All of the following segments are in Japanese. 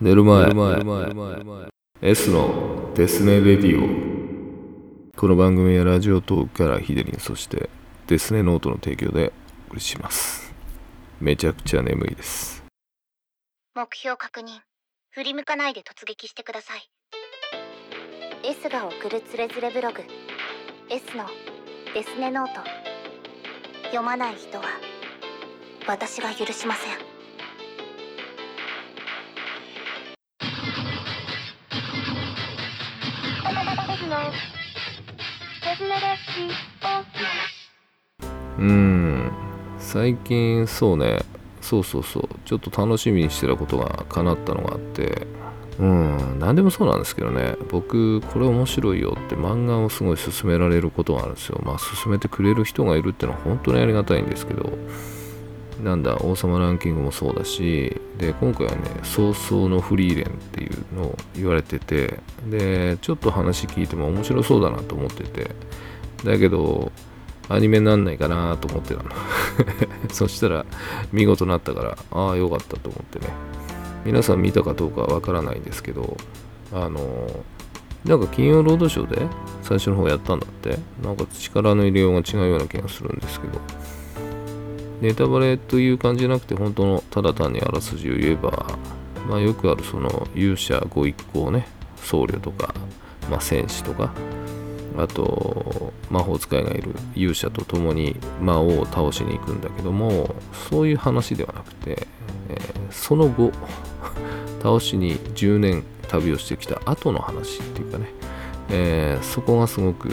寝る前。S のデスネレディオ。この番組はラジオトークからヒデリンそしてデスネノートの提供でお送りします。めちゃくちゃ眠いです。目標確認。振り向かないで突撃してください。S が送るつれづれブログ。S のデスネノート。読まない人は私が許しません。うん。最近そうね。そうそうそう。ちょっと楽しみにしてたことが叶ったのがあって。うん。何でもそうなんですけどね。僕これ面白いよって漫画をすごい勧められることがあるんですよ。まあ勧めてくれる人がいるってのは本当にありがたいんですけど。なんだ王様ランキングもそうだしで今回はね「早々のフリーレン」っていうのを言われててでちょっと話聞いても面白そうだなと思っててだけどアニメになんないかなと思ってたの。そしたら見事なったからああよかったと思ってね。皆さん見たかどうかわからないんですけどあのなんか金曜ロードショーで最初の方やったんだって。なんか力の入れようが違うような気がするんですけど。ネタバレという感じじゃなくて本当のただ単にあらすじを言えばまあよくあるその勇者ご一行ね。僧侶とか、まあ、戦士とか。あと魔法使いがいる勇者と共に魔王を倒しに行くんだけどもそういう話ではなくて、えーその後倒しに10年旅をしてきた後の話っていうかね、えーそこがすごく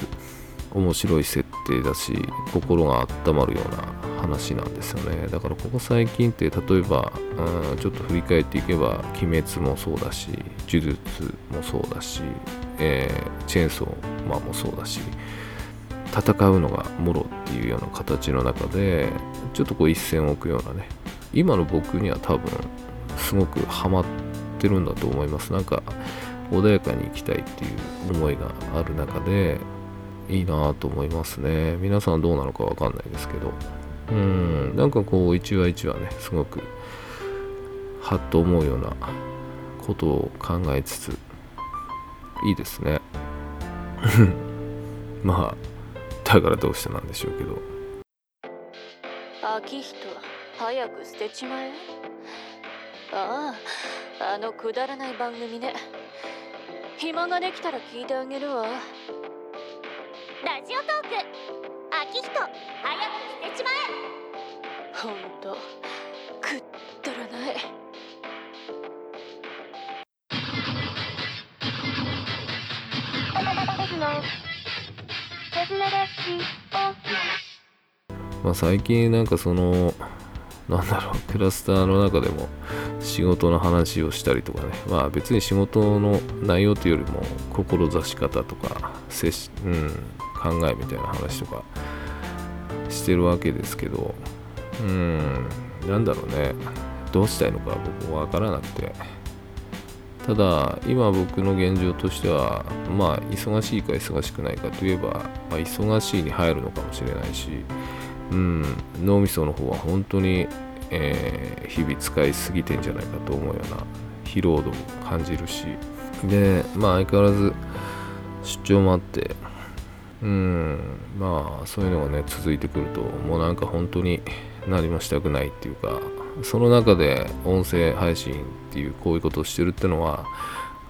面白い設定だし心が温まるような話なんですよね。だからここ最近って例えば、うん、ちょっと振り返っていけば「鬼滅」もそうだし「呪術」もそうだし、えーチェーンソーマンもそうだし戦うのがもろっていうような形の中でちょっとこう一線を置くようなね今の僕には多分すごくハマってるんだと思います。なんか穏やかに生きたいっていう思いがある中でいいなと思いますね。皆さんどうなのかわかんないですけど。うん。なんかこう一話一話ねすごくはっと思うようなことを考えつついいですね。まあだからどうしてなんでしょうけど。秋人早く捨てちまえ。あああのくだらない番組ね。暇ができたら聞いてあげるわ。ラジオトーク秋人早く捨てちまえ。ほんとくったらない。まあ、最近なんかそのなんだろうクラスターの中でも仕事の話をしたりとかね。まあ別に仕事の内容というよりも志し方とか接し、うん、考えみたいな話とかしてるわけですけど。うんなんだろうね。どうしたいのか僕もわからなくて。ただ今僕の現状としてはまあ忙しいか忙しくないかといえば、まあ、忙しいに入るのかもしれないしうん、脳みその方は本当に、えー日々使いすぎてんじゃないかと思うような疲労度を感じるし。でまあ相変わらず出張もあってうん。まあそういうのがね続いてくるともうなんか本当に何もしたくないっていうかその中で音声配信っていうこういうことをしてるってのは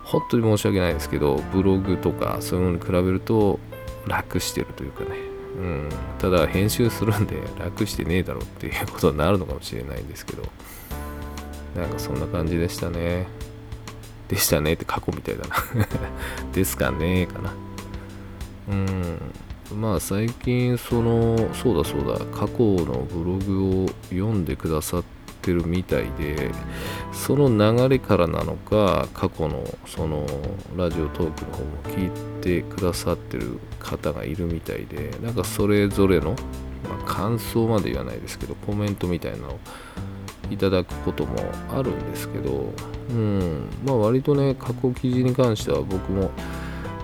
本当に申し訳ないですけどブログとかそういうものに比べると楽してるというかね。うん、ただ編集するんで楽してねえだろっていうことになるのかもしれないんですけどなんかそんな感じでしたね。でしたねって過去みたいだな。ですかねかな。うん。まあ最近そのそうだそうだ過去のブログを読んでくださってるみたいでその流れからなのか過去のそのラジオトークの方も聞いてくださってる方がいるみたいでなんかそれぞれの、まあ感想まで言わないですけどコメントみたいなのをいただくこともあるんですけどうんまあ割とね過去記事に関しては僕も、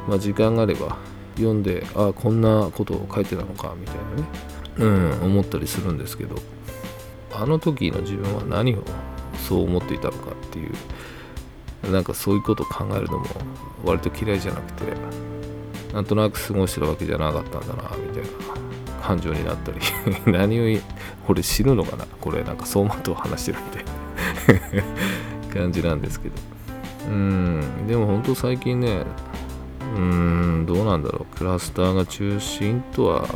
まあ、時間があれば読んであこんなことを書いてたのかみたいなねうん思ったりするんですけどあの時の自分は何をそう思っていたのかっていう。なんかそういうことを考えるのも割と嫌いじゃなくてなんとなく過ごしてるわけじゃなかったんだなみたいな感情になったり。何を俺知るのかなこれ。なんか走馬灯話してるみたいな感じなんですけど。うん。でも本当最近ねうーんどうなんだろう。クラスターが中心とは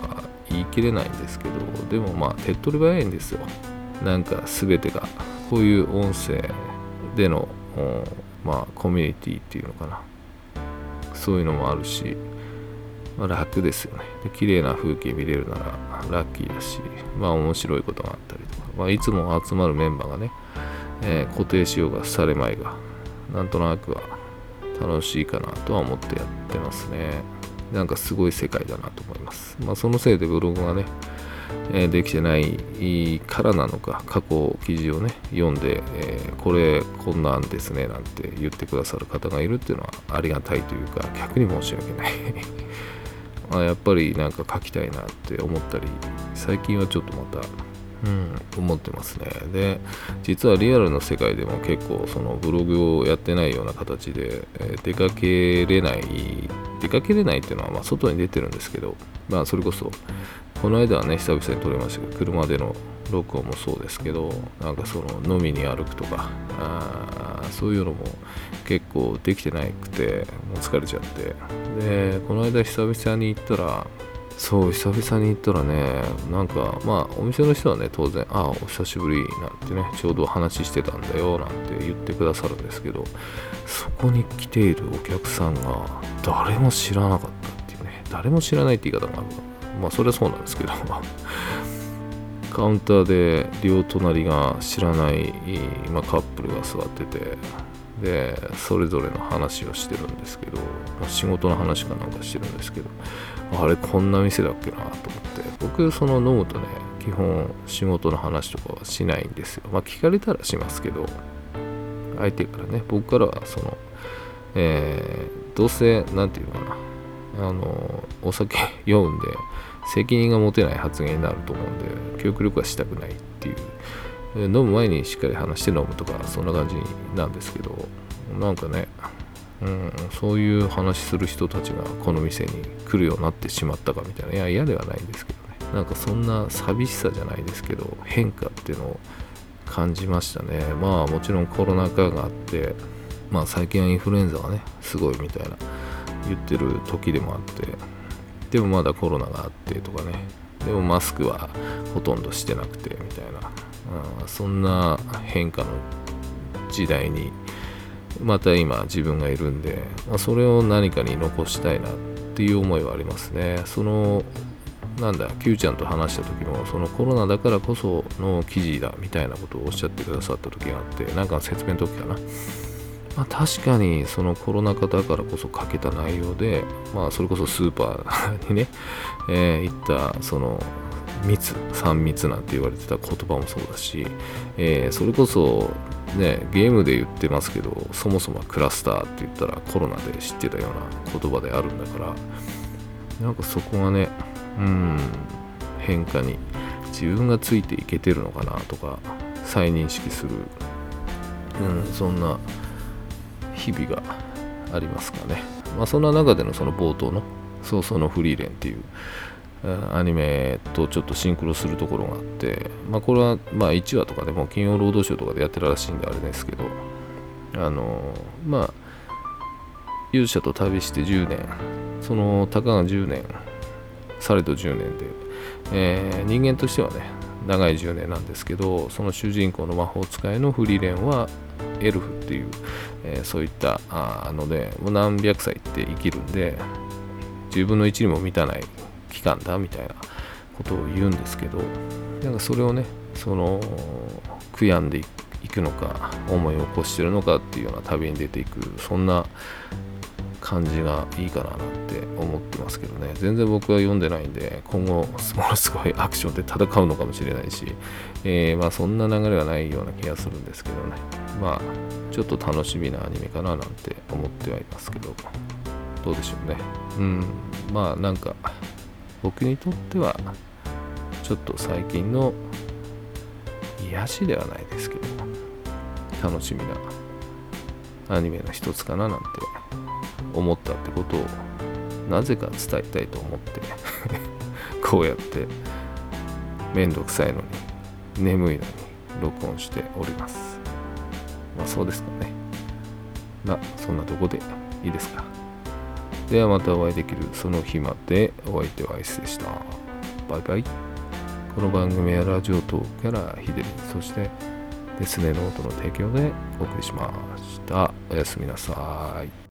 言い切れないんですけど。でもまあ手っ取り早いんですよ。なんか全てが。こういう音声でのまあコミュニティっていうのかな。そういうのもあるし、まあ、楽ですよね。で綺麗な風景見れるならラッキーだしまあ面白いことがあったりとか、まあ、いつも集まるメンバーがね、えー、固定しようがされまいがなんとなくは楽しいかなとは思ってやってますね。なんかすごい世界だなと思います。まあそのせいでブログがね、え、できてないからなのか過去記事をね読んで、えー、これこんなんですねなんて言ってくださる方がいるっていうのはありがたいというか逆に申し訳ない あやっぱりなんか書きたいなって思ったり最近はちょっとまたうん、思ってますね。で、実はリアルの世界でも結構そのブログをやってないような形で、えー、出かけれない、出かけれないっていうのはま外に出てるんですけど、まあそれこそ、この間はね、久々に撮れましたけど、車での録音もそうですけど、なんかその飲みに歩くとか、あそういうのも結構できてなくて、もう疲れちゃって。で、この間久々に行ったら、そう久々に行ったらねなんかまあお店の人はね当然ああお久しぶりなんてねちょうど話してたんだよなんて言ってくださるんですけどそこに来ているお客さんが誰も知らなかったっていうね誰も知らないって言い方があるまあそれはそうなんですけど。カウンターで両隣が知らない、まあ、カップルが座ってて。でそれぞれの話をしてるんですけど、まあ、仕事の話かなんかしてるんですけど。あれこんな店だっけなと思って。僕その飲むとね基本仕事の話とかはしないんですよ。まあ聞かれたらしますけど。相手からね僕からはそのえー、どうせ何て言うのかな。あのお酒 酔うんで責任が持てない発言になると思うんで記憶力はしたくないっていう。飲む前にしっかり話して飲むとかそんな感じなんですけどなんかねうん、そういう話する人たちがこの店に来るようになってしまったかみたいな。いや嫌ではないんですけどね。なんかそんな寂しさじゃないですけど変化っていうのを感じましたね。まあもちろんコロナ禍があってまあ最近はインフルエンザがねすごいみたいな。言ってる時でもあってでもまだコロナがあってとかね。でもマスクはほとんどしてなくてみたいな、うん、そんな変化の時代にまた今自分がいるんで、まあ、それを何かに残したいなっていう思いはありますね。そのなんだ Q ちゃんと話した時もそのコロナだからこその記事だみたいなことをおっしゃってくださった時があってなんか説明の時かな。まあ、確かにそのコロナ禍だからこそ書けた内容で、まあ、それこそスーパーにね、えー、行ったその密3密なんて言われてた言葉もそうだし、えー、それこそね、ゲームで言ってますけどそもそもクラスターって言ったらコロナで知ってたような言葉であるんだからなんかそこがねうん変化に自分がついていけてるのかなとか再認識する、うん、そんな日々がありますかね。まあ、そんな中でのその冒頭の「そうそのフリーレン」っていうアニメとちょっとシンクロするところがあって、まあ、これはまあ1話とかでも金曜ロードショーとかでやってるらしいんであれですけどあのまあ勇者と旅して10年そのたかが10年されど10年で、えー、人間としてはね長い10年なんですけどその主人公の魔法使いのフリーレンはエルフっていう、えー、そういったあのでもう何百歳って生きるんで自分の一にも満たない期間だみたいなことを言うんですけどなんかそれをねその悔やんでいくのか思い起こしてるのかっていうような旅に出ていくそんな感じがいいかななんて思ってますけどね。全然僕は読んでないんで今後ものすごいアクションで戦うのかもしれないし、えー、まあそんな流れはないような気がするんですけどね。まあちょっと楽しみなアニメかななんて思ってはいますけど。どうでしょうね。うん。まあなんか僕にとってはちょっと最近の癒しではないですけど楽しみなアニメの一つかななんて思ったってことをなぜか伝えたいと思って こうやってめんどくさいのに眠いのに録音しております。まあそうですかね。まあそんなとこでいいですか。ではまたお会いできるその日までお相手はアイスでした。バイバイ。この番組はラジオトークからヒデリンそしてデスネノートの提供でお送りしました。おやすみなさい。